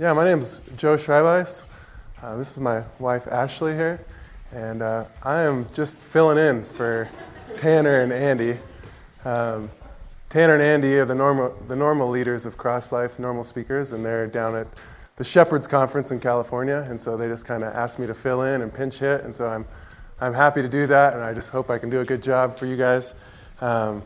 Yeah, my name's Joe Schreibeis. Uh, this is my wife Ashley here, and uh, I am just filling in for Tanner and Andy. Um, Tanner and Andy are the normal, the normal leaders of Cross Life, normal speakers, and they're down at the Shepherds Conference in California, and so they just kind of asked me to fill in and pinch hit, and so I'm, I'm happy to do that, and I just hope I can do a good job for you guys. Um,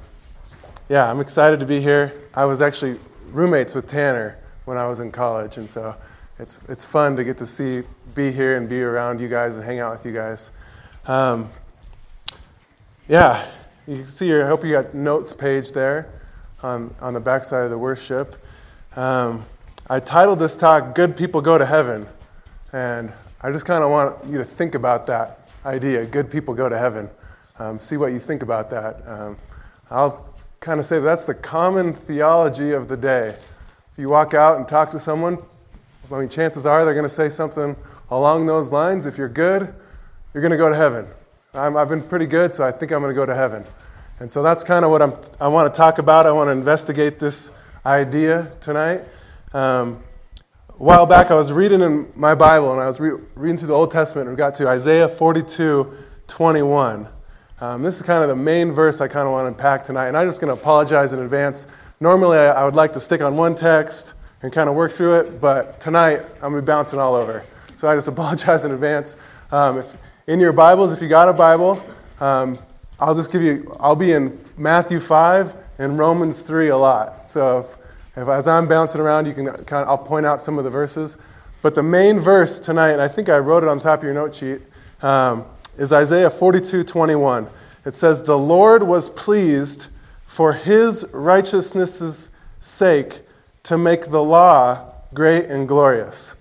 yeah, I'm excited to be here. I was actually roommates with Tanner when I was in college, and so it's it's fun to get to see, be here, and be around you guys and hang out with you guys. Um, yeah, you can see. Here, I hope you got notes page there on on the backside of the worship. Um, I titled this talk "Good People Go to Heaven," and I just kind of want you to think about that idea. Good people go to heaven. Um, see what you think about that. Um, I'll kind of say that's the common theology of the day. If you walk out and talk to someone, I mean, chances are they're going to say something along those lines. If you're good, you're going to go to heaven. i have been pretty good, so I think I'm going to go to heaven. And so that's kind of what I'm, I want to talk about. I want to investigate this idea tonight. Um, a while back, I was reading in my Bible, and I was re- reading through the Old Testament, and we got to Isaiah 42 21. Um, this is kind of the main verse I kind of want to unpack tonight, and I'm just going to apologize in advance Normally, I, would like to stick on one text and kind of work through it, but tonight I'm going to be bouncing all over. So I just apologize in advance. Um, if, in your Bibles, if you got a Bible, um, I'll just give you, I'll be in Matthew 5 and Romans 3 a lot. So if, if as I'm bouncing around, you can kind of, I'll point out some of the verses. But the main verse tonight, and I think I wrote it on top of your note sheet, um, is Isaiah 42 21. It says, The Lord was pleased for his righteousness' sake to make the law great and glorious.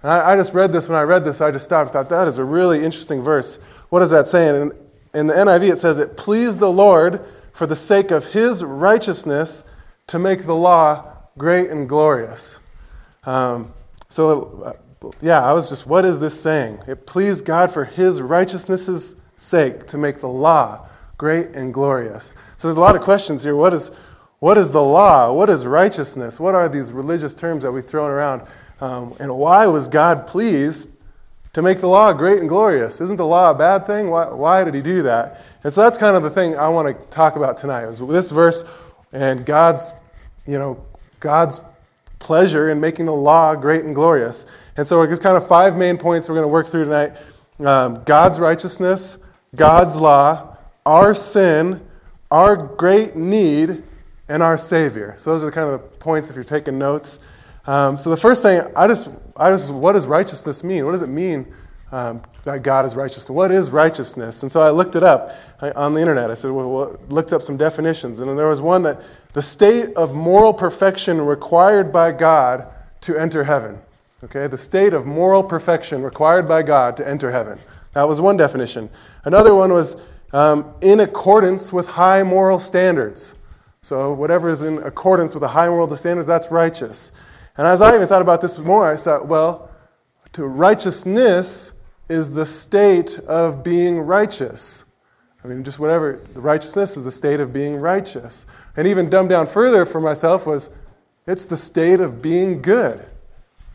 And I, I, just read this when I read this, I just stopped and thought, that is a really interesting verse. What is that saying? In, in the NIV, it says, It pleased the Lord for the sake of his righteousness to make the law great and glorious. Um, so, uh, yeah, I was just, what is this saying? It pleased God for his righteousness' sake to make the law great and glorious. So there's a lot of questions here. What is, what is the law? What is righteousness? What are these religious terms that we've thrown around? Um, and why was God pleased to make the law great and glorious? Isn't the law a bad thing? Why, why did he do that? And so that's kind of the thing I want to talk about tonight. Is this verse and God's, you know, God's pleasure in making the law great and glorious. And so there's kind of five main points we're going to work through tonight. Um, God's righteousness, God's law, our sin, our great need, and our Savior. So those are the kind of the points if you're taking notes. Um, so the first thing, I just, I just, what does righteousness mean? What does it mean um, that God is righteous? What is righteousness? And so I looked it up on the internet. I said, well, well, looked up some definitions, and there was one that the state of moral perfection required by God to enter heaven. Okay, the state of moral perfection required by God to enter heaven. That was one definition. Another one was um, in accordance with high moral standards. So, whatever is in accordance with the high moral standards, that's righteous. And as I even thought about this more, I thought, well, to righteousness is the state of being righteous. I mean, just whatever, the righteousness is the state of being righteous. And even dumbed down further for myself was it's the state of being good.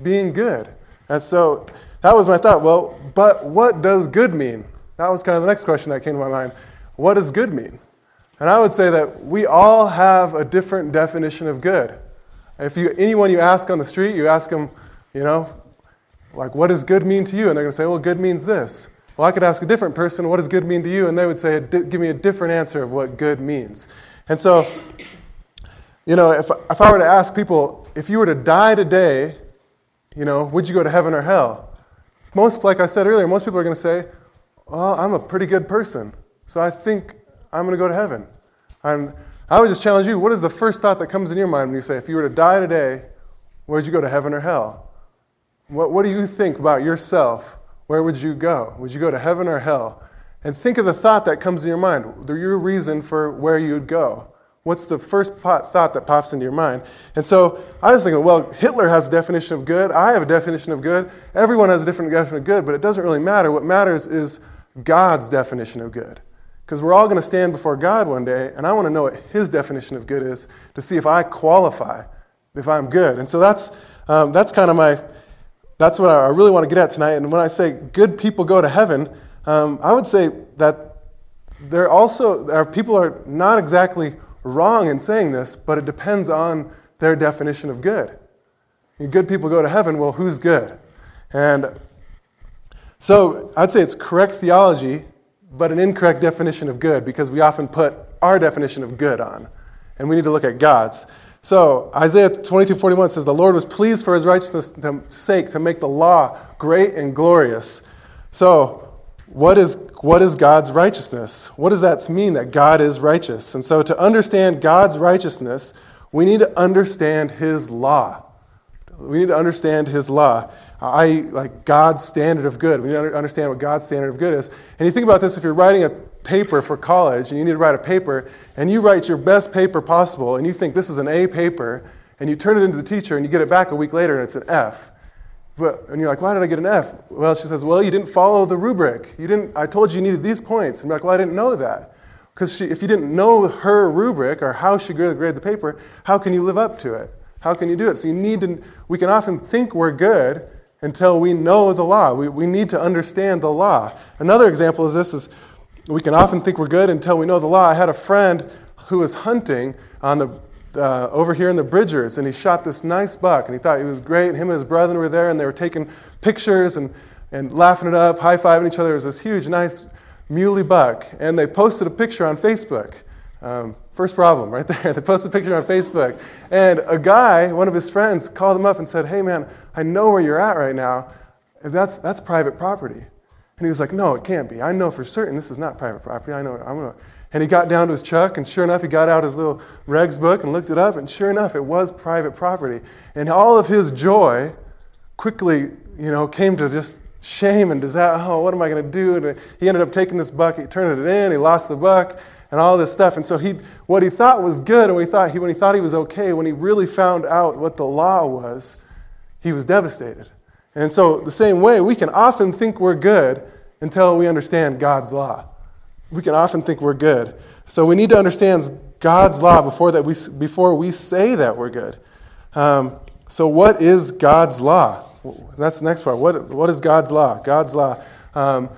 Being good. And so that was my thought. Well, but what does good mean? That was kind of the next question that came to my mind. What does good mean? And I would say that we all have a different definition of good. If you, anyone you ask on the street, you ask them, you know, like, what does good mean to you? And they're going to say, well, good means this. Well, I could ask a different person, what does good mean to you? And they would say, give me a different answer of what good means. And so, you know, if, if I were to ask people, if you were to die today, you know, would you go to heaven or hell? Most, like I said earlier, most people are going to say, well, I'm a pretty good person, so I think I'm going to go to heaven. And I would just challenge you what is the first thought that comes in your mind when you say, if you were to die today, where'd you go to heaven or hell? What, what do you think about yourself? Where would you go? Would you go to heaven or hell? And think of the thought that comes in your mind, your reason for where you'd go. What's the first thought that pops into your mind? And so I was thinking, well, Hitler has a definition of good. I have a definition of good. Everyone has a different definition of good, but it doesn't really matter. What matters is God's definition of good. Because we're all going to stand before God one day, and I want to know what His definition of good is to see if I qualify, if I'm good. And so that's, um, that's kind of my, that's what I really want to get at tonight. And when I say good people go to heaven, um, I would say that there also are people are not exactly wrong in saying this, but it depends on their definition of good. And Good people go to heaven. Well, who's good? And so I'd say it's correct theology, but an incorrect definition of good because we often put our definition of good on, and we need to look at God's. So Isaiah 22:41 says, "The Lord was pleased for His righteousness' sake to make the law great and glorious." So what is, what is God's righteousness? What does that mean that God is righteous? And so, to understand God's righteousness, we need to understand His law. We need to understand His law. I like God's standard of good. We understand what God's standard of good is. And you think about this if you're writing a paper for college and you need to write a paper, and you write your best paper possible, and you think this is an A paper, and you turn it into the teacher and you get it back a week later and it's an F. But, and you're like, why did I get an F? Well, she says, well, you didn't follow the rubric. You didn't, I told you you needed these points. And you're like, well, I didn't know that. Because if you didn't know her rubric or how she graded the paper, how can you live up to it? How can you do it? So you need to, we can often think we're good until we know the law. We, we need to understand the law. Another example is this is we can often think we're good until we know the law. I had a friend who was hunting on the uh, over here in the Bridgers, and he shot this nice buck, and he thought he was great. Him and his brother were there, and they were taking pictures and, and laughing it up, high fiving each other. It was this huge, nice muley buck, and they posted a picture on Facebook. Um, first problem right there. they posted a picture on Facebook, and a guy, one of his friends, called him up and said, "Hey, man, I know where you're at right now. That's that's private property." And he was like, "No, it can't be. I know for certain this is not private property. I know. I'm gonna." And he got down to his truck, and sure enough, he got out his little regs book and looked it up, and sure enough, it was private property. And all of his joy quickly, you know, came to just shame and disaster. Oh, what am I going to do? And he ended up taking this buck, he turned it in, he lost the buck, and all this stuff. And so he, what he thought was good, and when he thought he, when he thought he was okay, when he really found out what the law was, he was devastated. And so, the same way, we can often think we're good until we understand God's law we can often think we're good. So we need to understand God's law before, that we, before we say that we're good. Um, so, what is God's law? That's the next part. What, what is God's law? God's law. Um,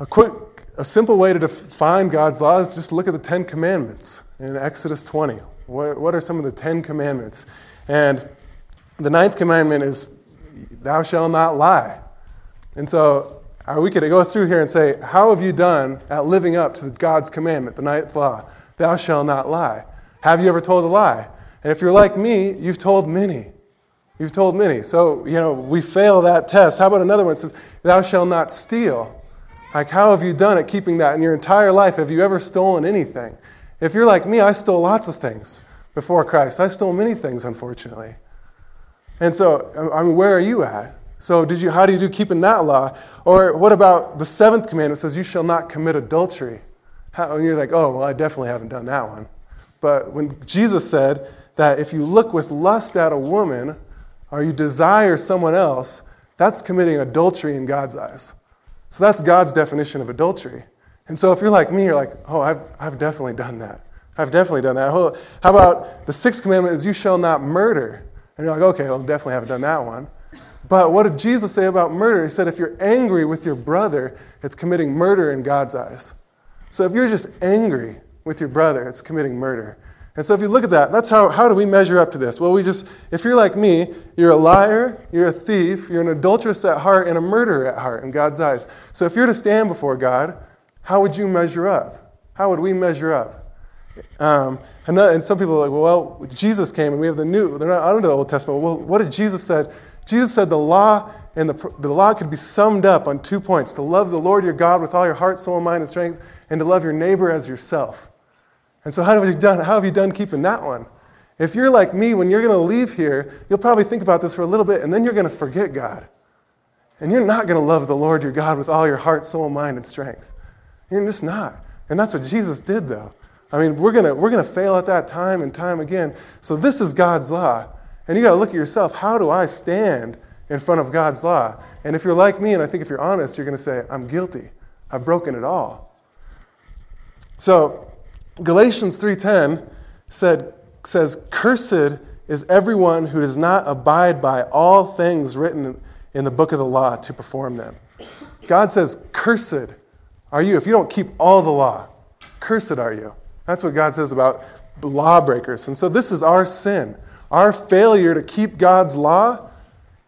a quick, a simple way to define God's law is just look at the Ten Commandments in Exodus 20. What, what are some of the Ten Commandments? And the ninth commandment is, Thou shalt not lie. And so or we could go through here and say, How have you done at living up to God's commandment, the ninth law? Thou shalt not lie. Have you ever told a lie? And if you're like me, you've told many. You've told many. So, you know, we fail that test. How about another one that says, Thou shalt not steal? Like, how have you done at keeping that in your entire life? Have you ever stolen anything? If you're like me, I stole lots of things before Christ. I stole many things, unfortunately. And so, um, I mean, where are you at? So, did you, how do you do keeping that law? Or what about the seventh commandment says, You shall not commit adultery? How, and you're like, Oh, well, I definitely haven't done that one. But when Jesus said that if you look with lust at a woman or you desire someone else, that's committing adultery in God's eyes. So, that's God's definition of adultery. And so, if you're like me, you're like, Oh, I've, I've definitely done that. I've definitely done that. How about the sixth commandment is, You shall not murder? And you're like, Okay, well, definitely haven't done that one. But what did Jesus say about murder? He said, if you're angry with your brother, it's committing murder in God's eyes. So if you're just angry with your brother, it's committing murder. And so if you look at that, that's how, how do we measure up to this? Well, we just, if you're like me, you're a liar, you're a thief, you're an adulteress at heart, and a murderer at heart in God's eyes. So if you're to stand before God, how would you measure up? How would we measure up? Um, and, and, some people are like, well, well, Jesus came and we have the new, they're not under the Old Testament. Well, what did Jesus said? Jesus said the law and the, the law could be summed up on two points to love the Lord your God with all your heart, soul, mind, and strength, and to love your neighbor as yourself. And so, how have you done, how have you done keeping that one? If you're like me, when you're going to leave here, you'll probably think about this for a little bit, and then you're going to forget God. And you're not going to love the Lord your God with all your heart, soul, mind, and strength. You're just not. And that's what Jesus did, though. I mean, we're going we're to fail at that time and time again. So, this is God's law. And you got to look at yourself how do I stand in front of God's law? And if you're like me, and I think if you're honest, you're going to say, I'm guilty. I've broken it all. So, Galatians 3:10 said says cursed is everyone who does not abide by all things written in the book of the law to perform them. God says, Cursed are you if you don't keep all the law. Cursed are you. That's what God says about lawbreakers. And so this is our sin. Our failure to keep God's law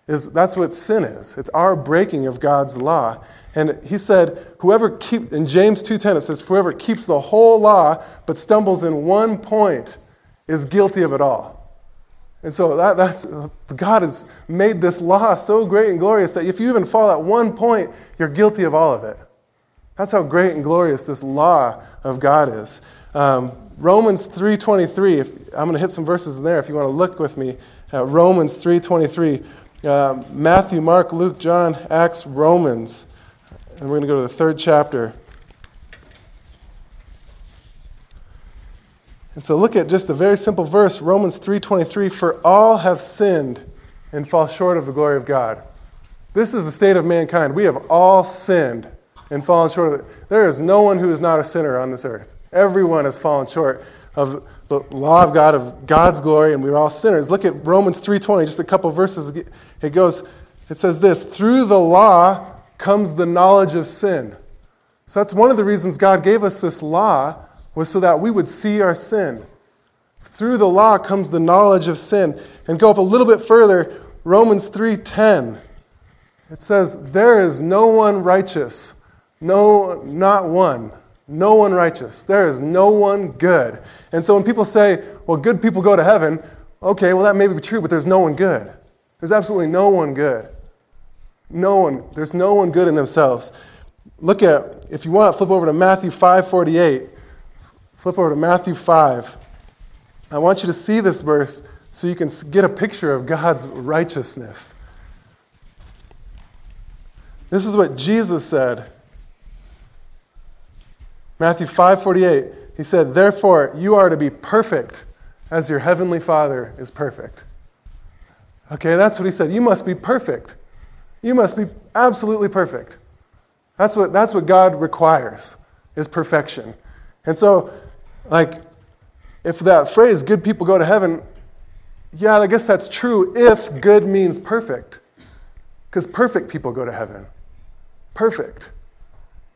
is that's what sin is. It's our breaking of God's law. And he said, whoever keep in James 2:10 it says whoever keeps the whole law but stumbles in one point is guilty of it all. And so that, that's God has made this law so great and glorious that if you even fall at one point, you're guilty of all of it. That's how great and glorious this law of God is. Um, Romans 3.23, I'm going to hit some verses in there if you want to look with me at Romans 3.23. Uh, Matthew, Mark, Luke, John, Acts, Romans. And we're going to go to the third chapter. And so look at just a very simple verse, Romans 3:23, for all have sinned and fall short of the glory of God. This is the state of mankind. We have all sinned and fallen short of it. There is no one who is not a sinner on this earth. Everyone has fallen short of the law of God, of God's glory, and we're all sinners. Look at Romans 3:20, just a couple verses. It goes, it says this: through the law comes the knowledge of sin. So that's one of the reasons God gave us this law, was so that we would see our sin. Through the law comes the knowledge of sin. And go up a little bit further, Romans 3:10. It says, There is no one righteous, no, not one. No one righteous. There is no one good. And so when people say, well, good people go to heaven, okay, well, that may be true, but there's no one good. There's absolutely no one good. No one. There's no one good in themselves. Look at, if you want, flip over to Matthew 5 48. Flip over to Matthew 5. I want you to see this verse so you can get a picture of God's righteousness. This is what Jesus said Matthew 5:48, he said, "Therefore you are to be perfect as your heavenly Father is perfect." Okay, that's what he said. You must be perfect. You must be absolutely perfect. That's what, that's what God requires, is perfection. And so, like, if that phrase, good people go to heaven, yeah, I guess that's true if good means perfect. Because perfect people go to heaven. Perfect.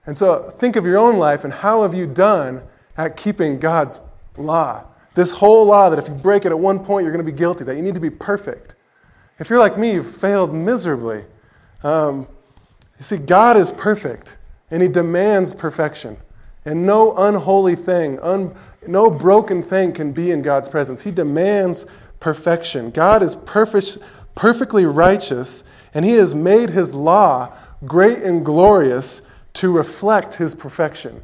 And so think of your own life and how have you done at keeping God's law? This whole law that if you break it at one point, you're going to be guilty, that you need to be perfect. If you're like me, you've failed miserably. Um, you see, God is perfect and He demands perfection. And no unholy thing, un, no broken thing can be in God's presence. He demands perfection. God is perfect, perfectly righteous, and He has made His law great and glorious to reflect his perfection.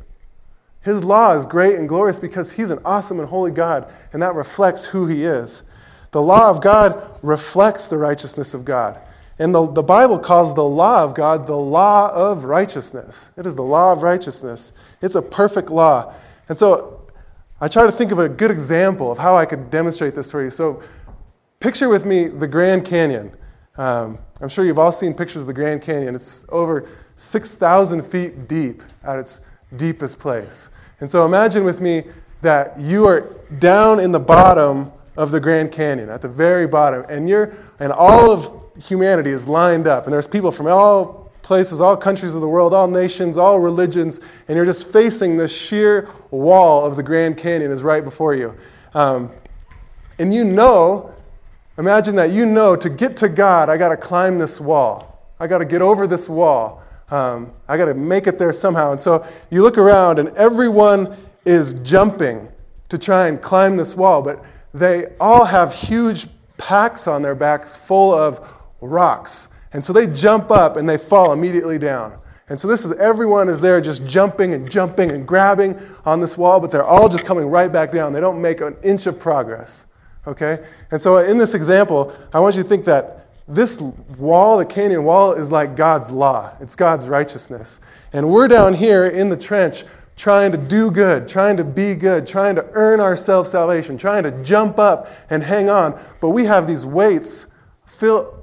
His law is great and glorious because he's an awesome and holy God, and that reflects who he is. The law of God reflects the righteousness of God. And the, the Bible calls the law of God the law of righteousness. It is the law of righteousness. It's a perfect law. And so I try to think of a good example of how I could demonstrate this for you. So picture with me the Grand Canyon. Um, I'm sure you've all seen pictures of the Grand Canyon. It's over 6,000 feet deep at its deepest place. And so imagine with me that you are down in the bottom of the Grand Canyon, at the very bottom, and you're and all of humanity is lined up, and there's people from all places, all countries of the world, all nations, all religions, and you're just facing this sheer wall of the Grand Canyon is right before you. Um, and you know, imagine that you know to get to God, I got to climb this wall. I got to get over this wall. Um, I got to make it there somehow. And so you look around, and everyone is jumping to try and climb this wall, but they all have huge packs on their backs full of rocks. And so they jump up and they fall immediately down. And so this is everyone is there just jumping and jumping and grabbing on this wall, but they're all just coming right back down. They don't make an inch of progress. Okay? And so in this example, I want you to think that this wall, the canyon wall, is like God's law. It's God's righteousness. And we're down here in the trench trying to do good, trying to be good, trying to earn ourselves salvation, trying to jump up and hang on. But we have these weights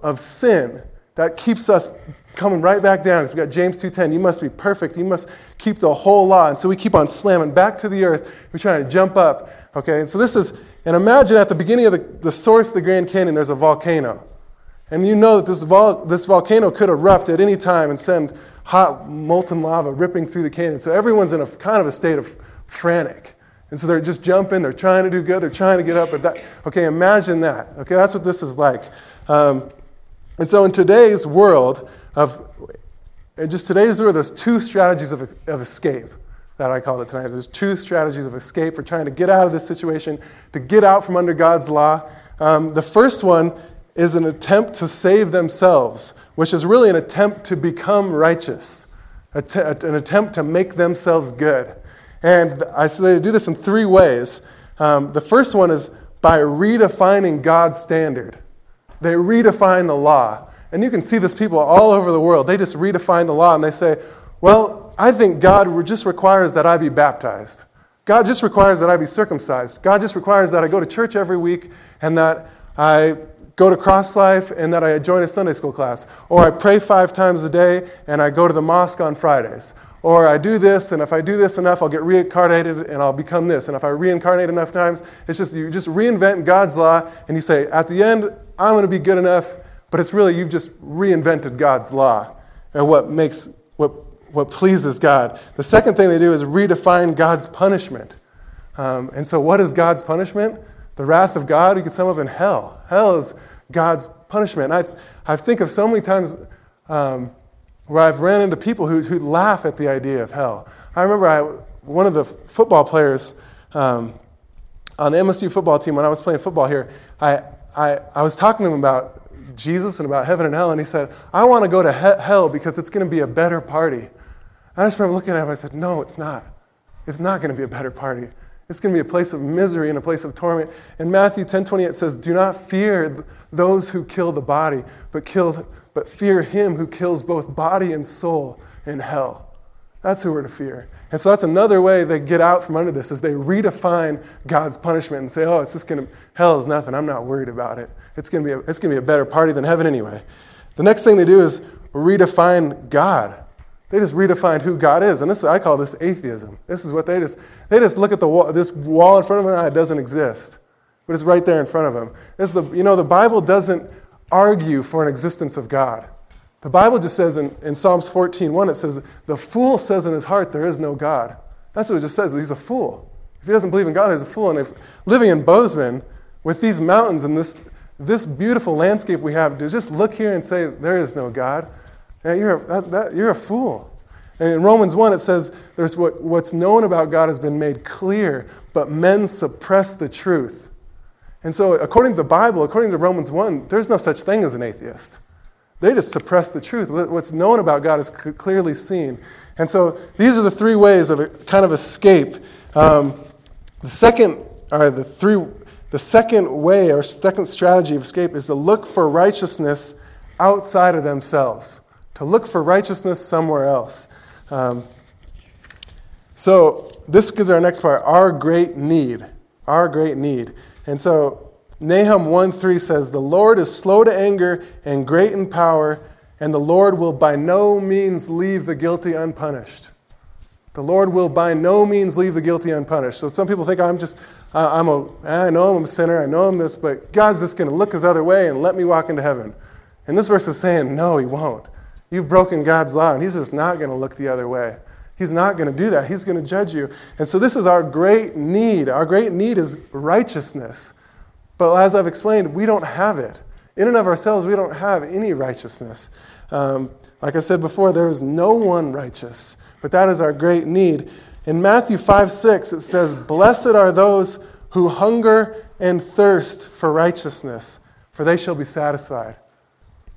of sin that keeps us coming right back down. So we got James 2:10, you must be perfect. You must keep the whole law. And so we keep on slamming back to the earth. We're trying to jump up. Okay, and so this is, and imagine at the beginning of the, the source of the Grand Canyon, there's a volcano. And you know that this, vol- this volcano could erupt at any time and send hot molten lava ripping through the canyon. So everyone's in a kind of a state of frantic. And so they're just jumping, they're trying to do good, they're trying to get up. That, okay, imagine that. Okay, that's what this is like. Um, and so in today's world of, just today's world, there's two strategies of, of escape that I call it tonight. There's two strategies of escape for trying to get out of this situation, to get out from under God's law. Um, the first one is an attempt to save themselves, which is really an attempt to become righteous, an attempt to make themselves good. And I say they do this in three ways. Um, the first one is by redefining God's standard. They redefine the law. And you can see this people all over the world. They just redefine the law and they say, well, I think God just requires that I be baptized. God just requires that I be circumcised. God just requires that I go to church every week and that I go to Cross Life and that I join a Sunday school class. Or I pray five times a day and I go to the mosque on Fridays. Or I do this, and if I do this enough, I'll get reincarnated and I'll become this. And if I reincarnate enough times, it's just you just reinvent God's law and you say, at the end, I'm going to be good enough, but it's really you've just reinvented God's law and what makes what what pleases God. The second thing they do is redefine God's punishment. Um, and so, what is God's punishment? The wrath of God, you can sum up in hell. Hell is God's punishment. And I, I think of so many times um, where I've ran into people who, who laugh at the idea of hell. I remember I, one of the football players um, on the MSU football team, when I was playing football here, I, I, I was talking to him about Jesus and about heaven and hell, and he said, I want to go to he- hell because it's going to be a better party. I just remember looking at him, I said, No, it's not. It's not going to be a better party. It's going to be a place of misery and a place of torment. In Matthew 10 28, it says, Do not fear those who kill the body, but, kill, but fear him who kills both body and soul in hell. That's who we're to fear. And so that's another way they get out from under this is they redefine God's punishment and say, oh, it's just going to, hell is nothing. I'm not worried about it. It's going to be a, it's going to be a better party than heaven anyway. The next thing they do is redefine God. They just redefined who God is. And this, I call this atheism. This is what they just, they just look at the wall, this wall in front of them and it doesn't exist. But it's right there in front of them. This the, you know, the Bible doesn't argue for an existence of God. The Bible just says in, in Psalms 14:1, it says, The fool says in his heart, There is no God. That's what it just says. He's a fool. If he doesn't believe in God, he's a fool. And if living in Bozeman with these mountains and this, this beautiful landscape we have, to just look here and say, There is no God, yeah, you're, a, that, that, you're a fool. And in Romans 1, it says, There's what, What's known about God has been made clear, but men suppress the truth. And so, according to the Bible, according to Romans 1, there's no such thing as an atheist. They just suppress the truth. What's known about God is clearly seen. And so these are the three ways of kind of escape. Um, the second, or the three, the second way or second strategy of escape is to look for righteousness outside of themselves, to look for righteousness somewhere else. Um, so this is our next part: our great need, our great need. And so Nahum 1 3 says, The Lord is slow to anger and great in power, and the Lord will by no means leave the guilty unpunished. The Lord will by no means leave the guilty unpunished. So some people think I'm just, uh, I'm a, I know I'm a sinner, I know I'm this, but God's just going to look his other way and let me walk into heaven. And this verse is saying, no, he won't. You've broken God's law, and he's just not going to look the other way. He's not going to do that. He's going to judge you. And so this is our great need. Our great need is righteousness. But as I've explained, we don't have it. In and of ourselves, we don't have any righteousness. Um, like I said before, there is no one righteous, but that is our great need. In Matthew 5 6, it says, Blessed are those who hunger and thirst for righteousness, for they shall be satisfied.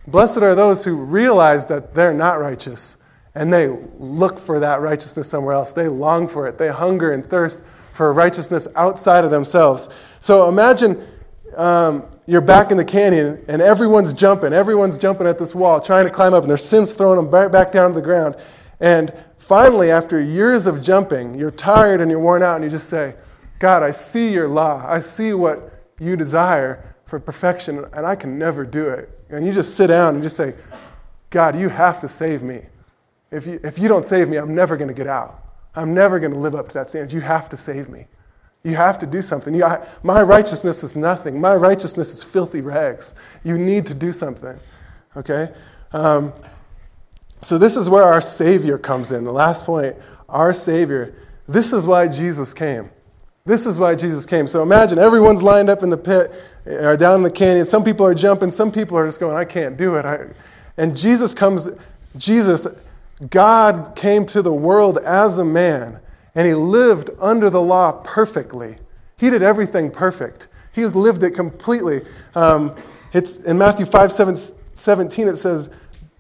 Blessed are those who realize that they're not righteous and they look for that righteousness somewhere else. They long for it. They hunger and thirst for righteousness outside of themselves. So imagine um, you're back in the canyon and everyone's jumping. Everyone's jumping at this wall, trying to climb up, and their sins throwing them right back down to the ground. And finally, after years of jumping, you're tired and you're worn out, and you just say, God, I see your law. I see what you desire for perfection, and I can never do it. And you just sit down and just say, God, you have to save me. If you, if you don't save me, I'm never going to get out. I'm never going to live up to that standard. You have to save me. You have to do something. You, I, my righteousness is nothing. My righteousness is filthy rags. You need to do something. Okay? Um, so, this is where our Savior comes in. The last point our Savior. This is why Jesus came. This is why Jesus came. So, imagine everyone's lined up in the pit or down in the canyon. Some people are jumping, some people are just going, I can't do it. I, and Jesus comes, Jesus, God came to the world as a man, and he lived under the law perfectly. He did everything perfect. He lived it completely. Um, it's in Matthew 5 7, 17, it says,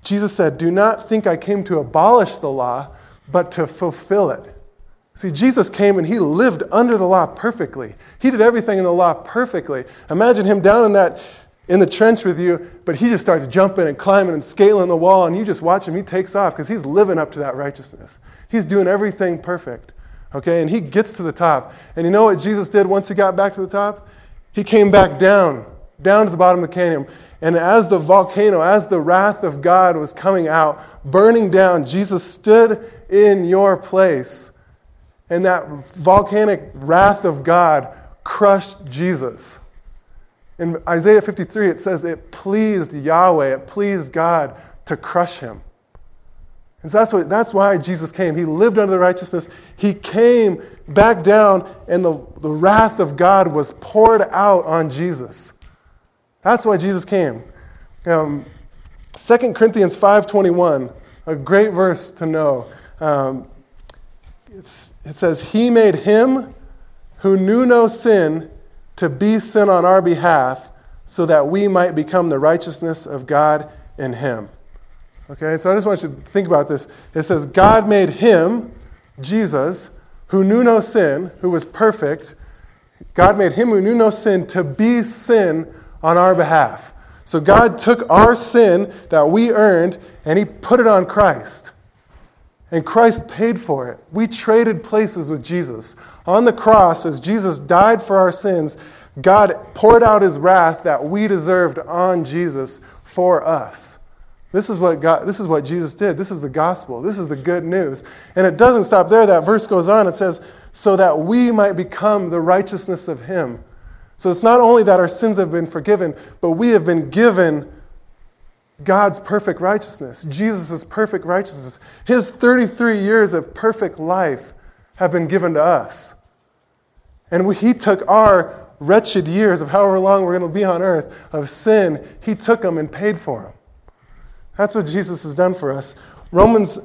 Jesus said, Do not think I came to abolish the law, but to fulfill it. See, Jesus came and he lived under the law perfectly. He did everything in the law perfectly. Imagine him down in that in the trench with you, but he just starts jumping and climbing and scaling the wall, and you just watch him. He takes off because he's living up to that righteousness. He's doing everything perfect. Okay, and he gets to the top. And you know what Jesus did once he got back to the top? He came back down, down to the bottom of the canyon. And as the volcano, as the wrath of God was coming out, burning down, Jesus stood in your place. And that volcanic wrath of God crushed Jesus. In Isaiah 53, it says it pleased Yahweh, it pleased God to crush him. And so that's, what, that's why Jesus came. He lived under the righteousness. He came back down, and the, the wrath of God was poured out on Jesus. That's why Jesus came. Um, 2 Corinthians 5.21, a great verse to know. Um, it says, He made him who knew no sin to be sin on our behalf so that we might become the righteousness of God in him. Okay, so I just want you to think about this. It says, God made him, Jesus, who knew no sin, who was perfect. God made him who knew no sin to be sin on our behalf. So God took our sin that we earned and he put it on Christ. And Christ paid for it. We traded places with Jesus. On the cross, as Jesus died for our sins, God poured out his wrath that we deserved on Jesus for us. This is what God, this is what Jesus did. This is the gospel. This is the good news. And it doesn't stop there. That verse goes on. It says, so that we might become the righteousness of him. So it's not only that our sins have been forgiven, but we have been given God's perfect righteousness, Jesus' perfect righteousness. His 33 years of perfect life have been given to us. And we, He took our wretched years of however long we're going to be on earth of sin, He took them and paid for them. That's what Jesus has done for us. Romans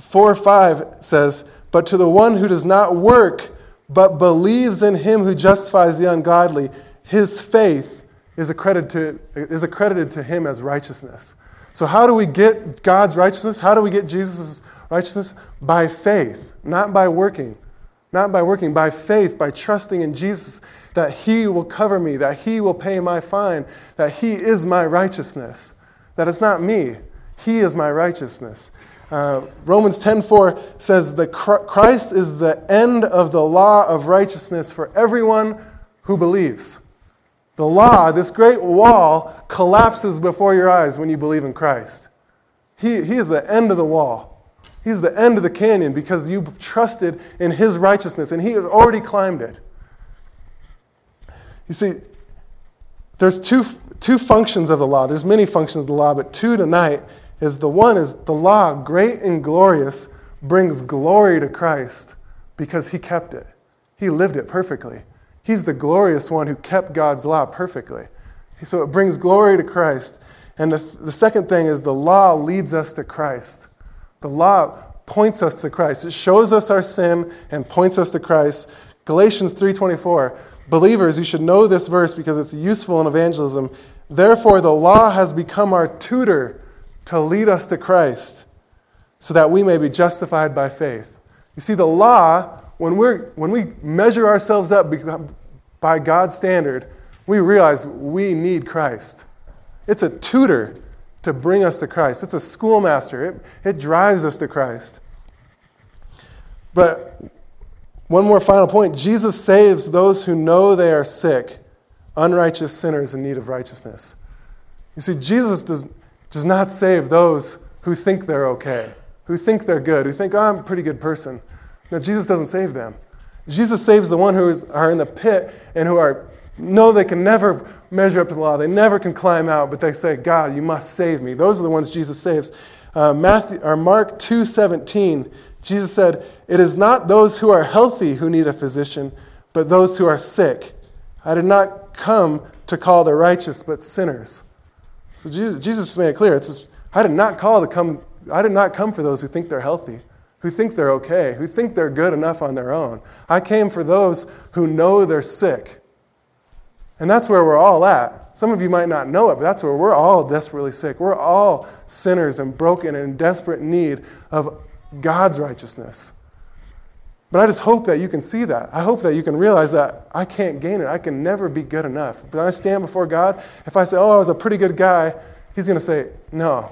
4 5 says, But to the one who does not work, but believes in Him who justifies the ungodly, his faith is accredited to, is accredited to him as righteousness. So, how do we get God's righteousness? How do we get Jesus' righteousness? By faith, not by working. Not by working, by faith, by trusting in Jesus that He will cover me, that He will pay my fine, that He is my righteousness, that it's not me, He is my righteousness. Uh, Romans 10:4 says that Christ is the end of the law of righteousness for everyone who believes. The law, this great wall, collapses before your eyes when you believe in Christ. He, he is the end of the wall. He's the end of the canyon because you've trusted in His righteousness and He has already climbed it. You see, there's two, two functions of the law. There's many functions of the law, but two tonight is the one is the law, great and glorious, brings glory to Christ because He kept it. He lived it perfectly. He's the glorious one who kept God's law perfectly. So it brings glory to Christ. And the, the second thing is the law leads us to Christ. The law points us to Christ. It shows us our sin and points us to Christ. Galatians 3:24. Believers, you should know this verse because it's useful in evangelism. Therefore the law has become our tutor to lead us to Christ so that we may be justified by faith. You see the law when, we're, when we measure ourselves up by God's standard, we realize we need Christ. It's a tutor to bring us to Christ, it's a schoolmaster. It, it drives us to Christ. But one more final point Jesus saves those who know they are sick, unrighteous sinners in need of righteousness. You see, Jesus does, does not save those who think they're okay, who think they're good, who think, oh, I'm a pretty good person. No, Jesus doesn't save them. Jesus saves the one who is, are in the pit and who are know they can never measure up to the law. They never can climb out, but they say, God, you must save me. Those are the ones Jesus saves. Uh, Matthew, or Mark 2.17, Jesus said, It is not those who are healthy who need a physician, but those who are sick. I did not come to call the righteous, but sinners. So Jesus, Jesus made it clear. It says, I did not call to come, I did not come for those who think they're healthy, who think they're okay, who think they're good enough on their own. I came for those who know they're sick. And that's where we're all at. Some of you might not know it, but that's where we're all desperately sick. We're all sinners and broken and in desperate need of God's righteousness. But I just hope that you can see that. I hope that you can realize that I can't gain it. I can never be good enough. But I stand before God, if I say, oh, I was a pretty good guy, He's going to say, no,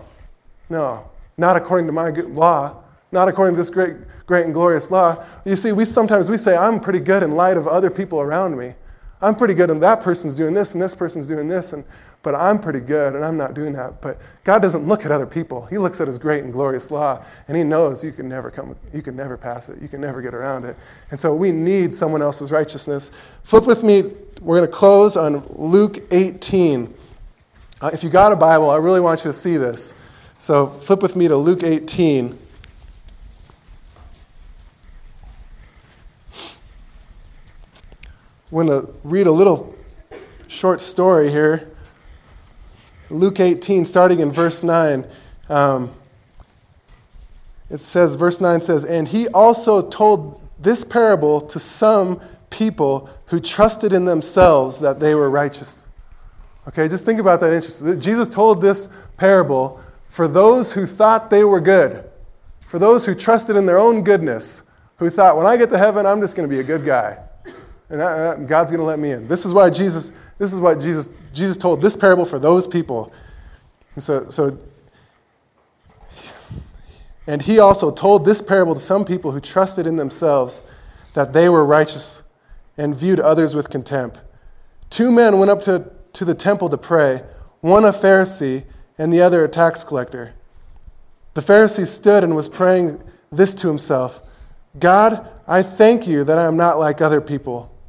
no, not according to my law, not according to this great, great and glorious law. You see, we sometimes we say, I'm pretty good in light of other people around me. I'm pretty good and that person's doing this and this person's doing this. And but I'm pretty good and I'm not doing that. But God doesn't look at other people. He looks at his great and glorious law and he knows you can never come you can never pass it. You can never get around it. And so we need someone else's righteousness. Flip with me. We're going to close on Luke 18. Uh, if you got a Bible, I really want you to see this. So flip with me to Luke 18. Going to read a little short story here Luke 18, starting in verse 9. Um, it says, verse 9 says, And he also told this parable to some people who trusted in themselves that they were righteous. Okay, just think about that interest. Jesus told this parable for those who thought they were good, for those who trusted in their own goodness, who thought, when I get to heaven, I'm just going to be a good guy. And God's going to let me in. This is why Jesus this is what Jesus, Jesus told this parable for those people. And so, so, and he also told this parable to some people who trusted in themselves that they were righteous and viewed others with contempt. Two men went up to, to the temple to pray, one a Pharisee and the other a tax collector. The Pharisee stood and was praying this to himself God, I thank you that I am not like other people,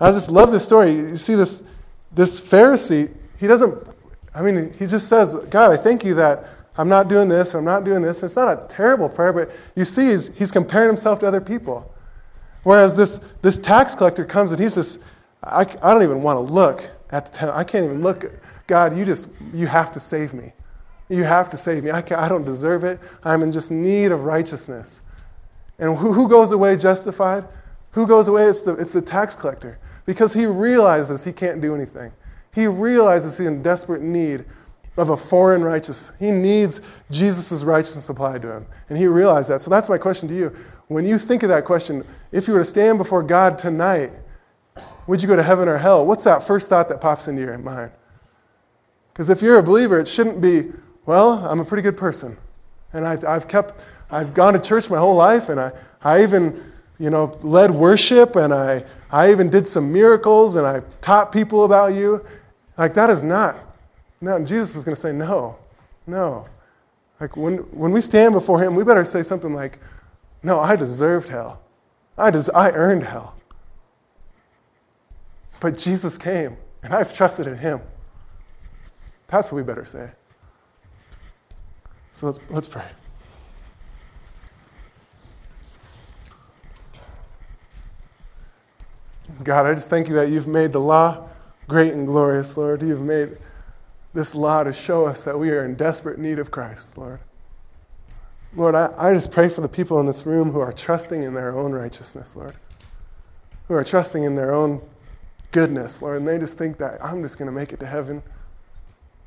I just love this story. You see this, this Pharisee, he doesn't, I mean, he just says, God, I thank you that I'm not doing this, I'm not doing this. It's not a terrible prayer, but you see, he's, he's comparing himself to other people. Whereas this, this tax collector comes and he says, I, I don't even want to look at the temple. I can't even look. God, you just, you have to save me. You have to save me. I, I don't deserve it. I'm in just need of righteousness. And who, who goes away justified? Who goes away? It's the, it's the tax collector because he realizes he can't do anything. He realizes he's in desperate need of a foreign righteousness. He needs Jesus' righteousness applied to him. And he realized that. So that's my question to you. When you think of that question, if you were to stand before God tonight, would you go to heaven or hell? What's that first thought that pops into your mind? Because if you're a believer, it shouldn't be, well, I'm a pretty good person. And I, have kept, I've gone to church my whole life, and I, I even, you know, led worship, and I, I even did some miracles and I taught people about you. Like, that is not. No, Jesus is going to say, no, no. Like, when, when we stand before Him, we better say something like, no, I deserved hell. I, des- I earned hell. But Jesus came, and I've trusted in Him. That's what we better say. So let's, let's pray. God, I just thank you that you've made the law great and glorious, Lord. You've made this law to show us that we are in desperate need of Christ, Lord. Lord, I, I just pray for the people in this room who are trusting in their own righteousness, Lord, who are trusting in their own goodness, Lord, and they just think that I'm just going to make it to heaven,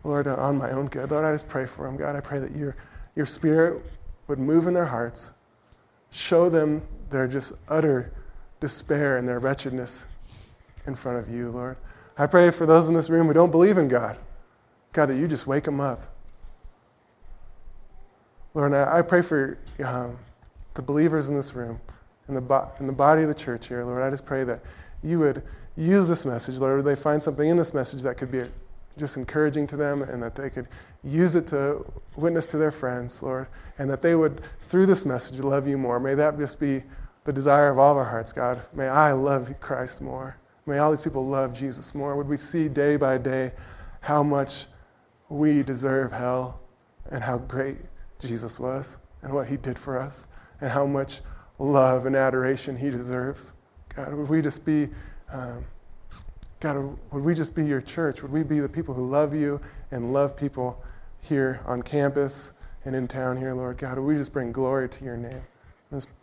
Lord, on my own good. Lord, I just pray for them, God. I pray that your, your spirit would move in their hearts, show them their just utter despair and their wretchedness in front of you, Lord. I pray for those in this room who don't believe in God. God, that you just wake them up. Lord, I pray for um, the believers in this room, in the, bo- in the body of the church here, Lord. I just pray that you would use this message, Lord. They find something in this message that could be just encouraging to them and that they could use it to witness to their friends, Lord, and that they would, through this message, love you more. May that just be the desire of all of our hearts, God. May I love Christ more. May all these people love Jesus more. Would we see day by day how much we deserve hell and how great Jesus was and what he did for us and how much love and adoration he deserves? God, would we just be. Um, God, would we just be your church? Would we be the people who love you and love people here on campus and in town here, Lord God? Would we just bring glory to your name? Let's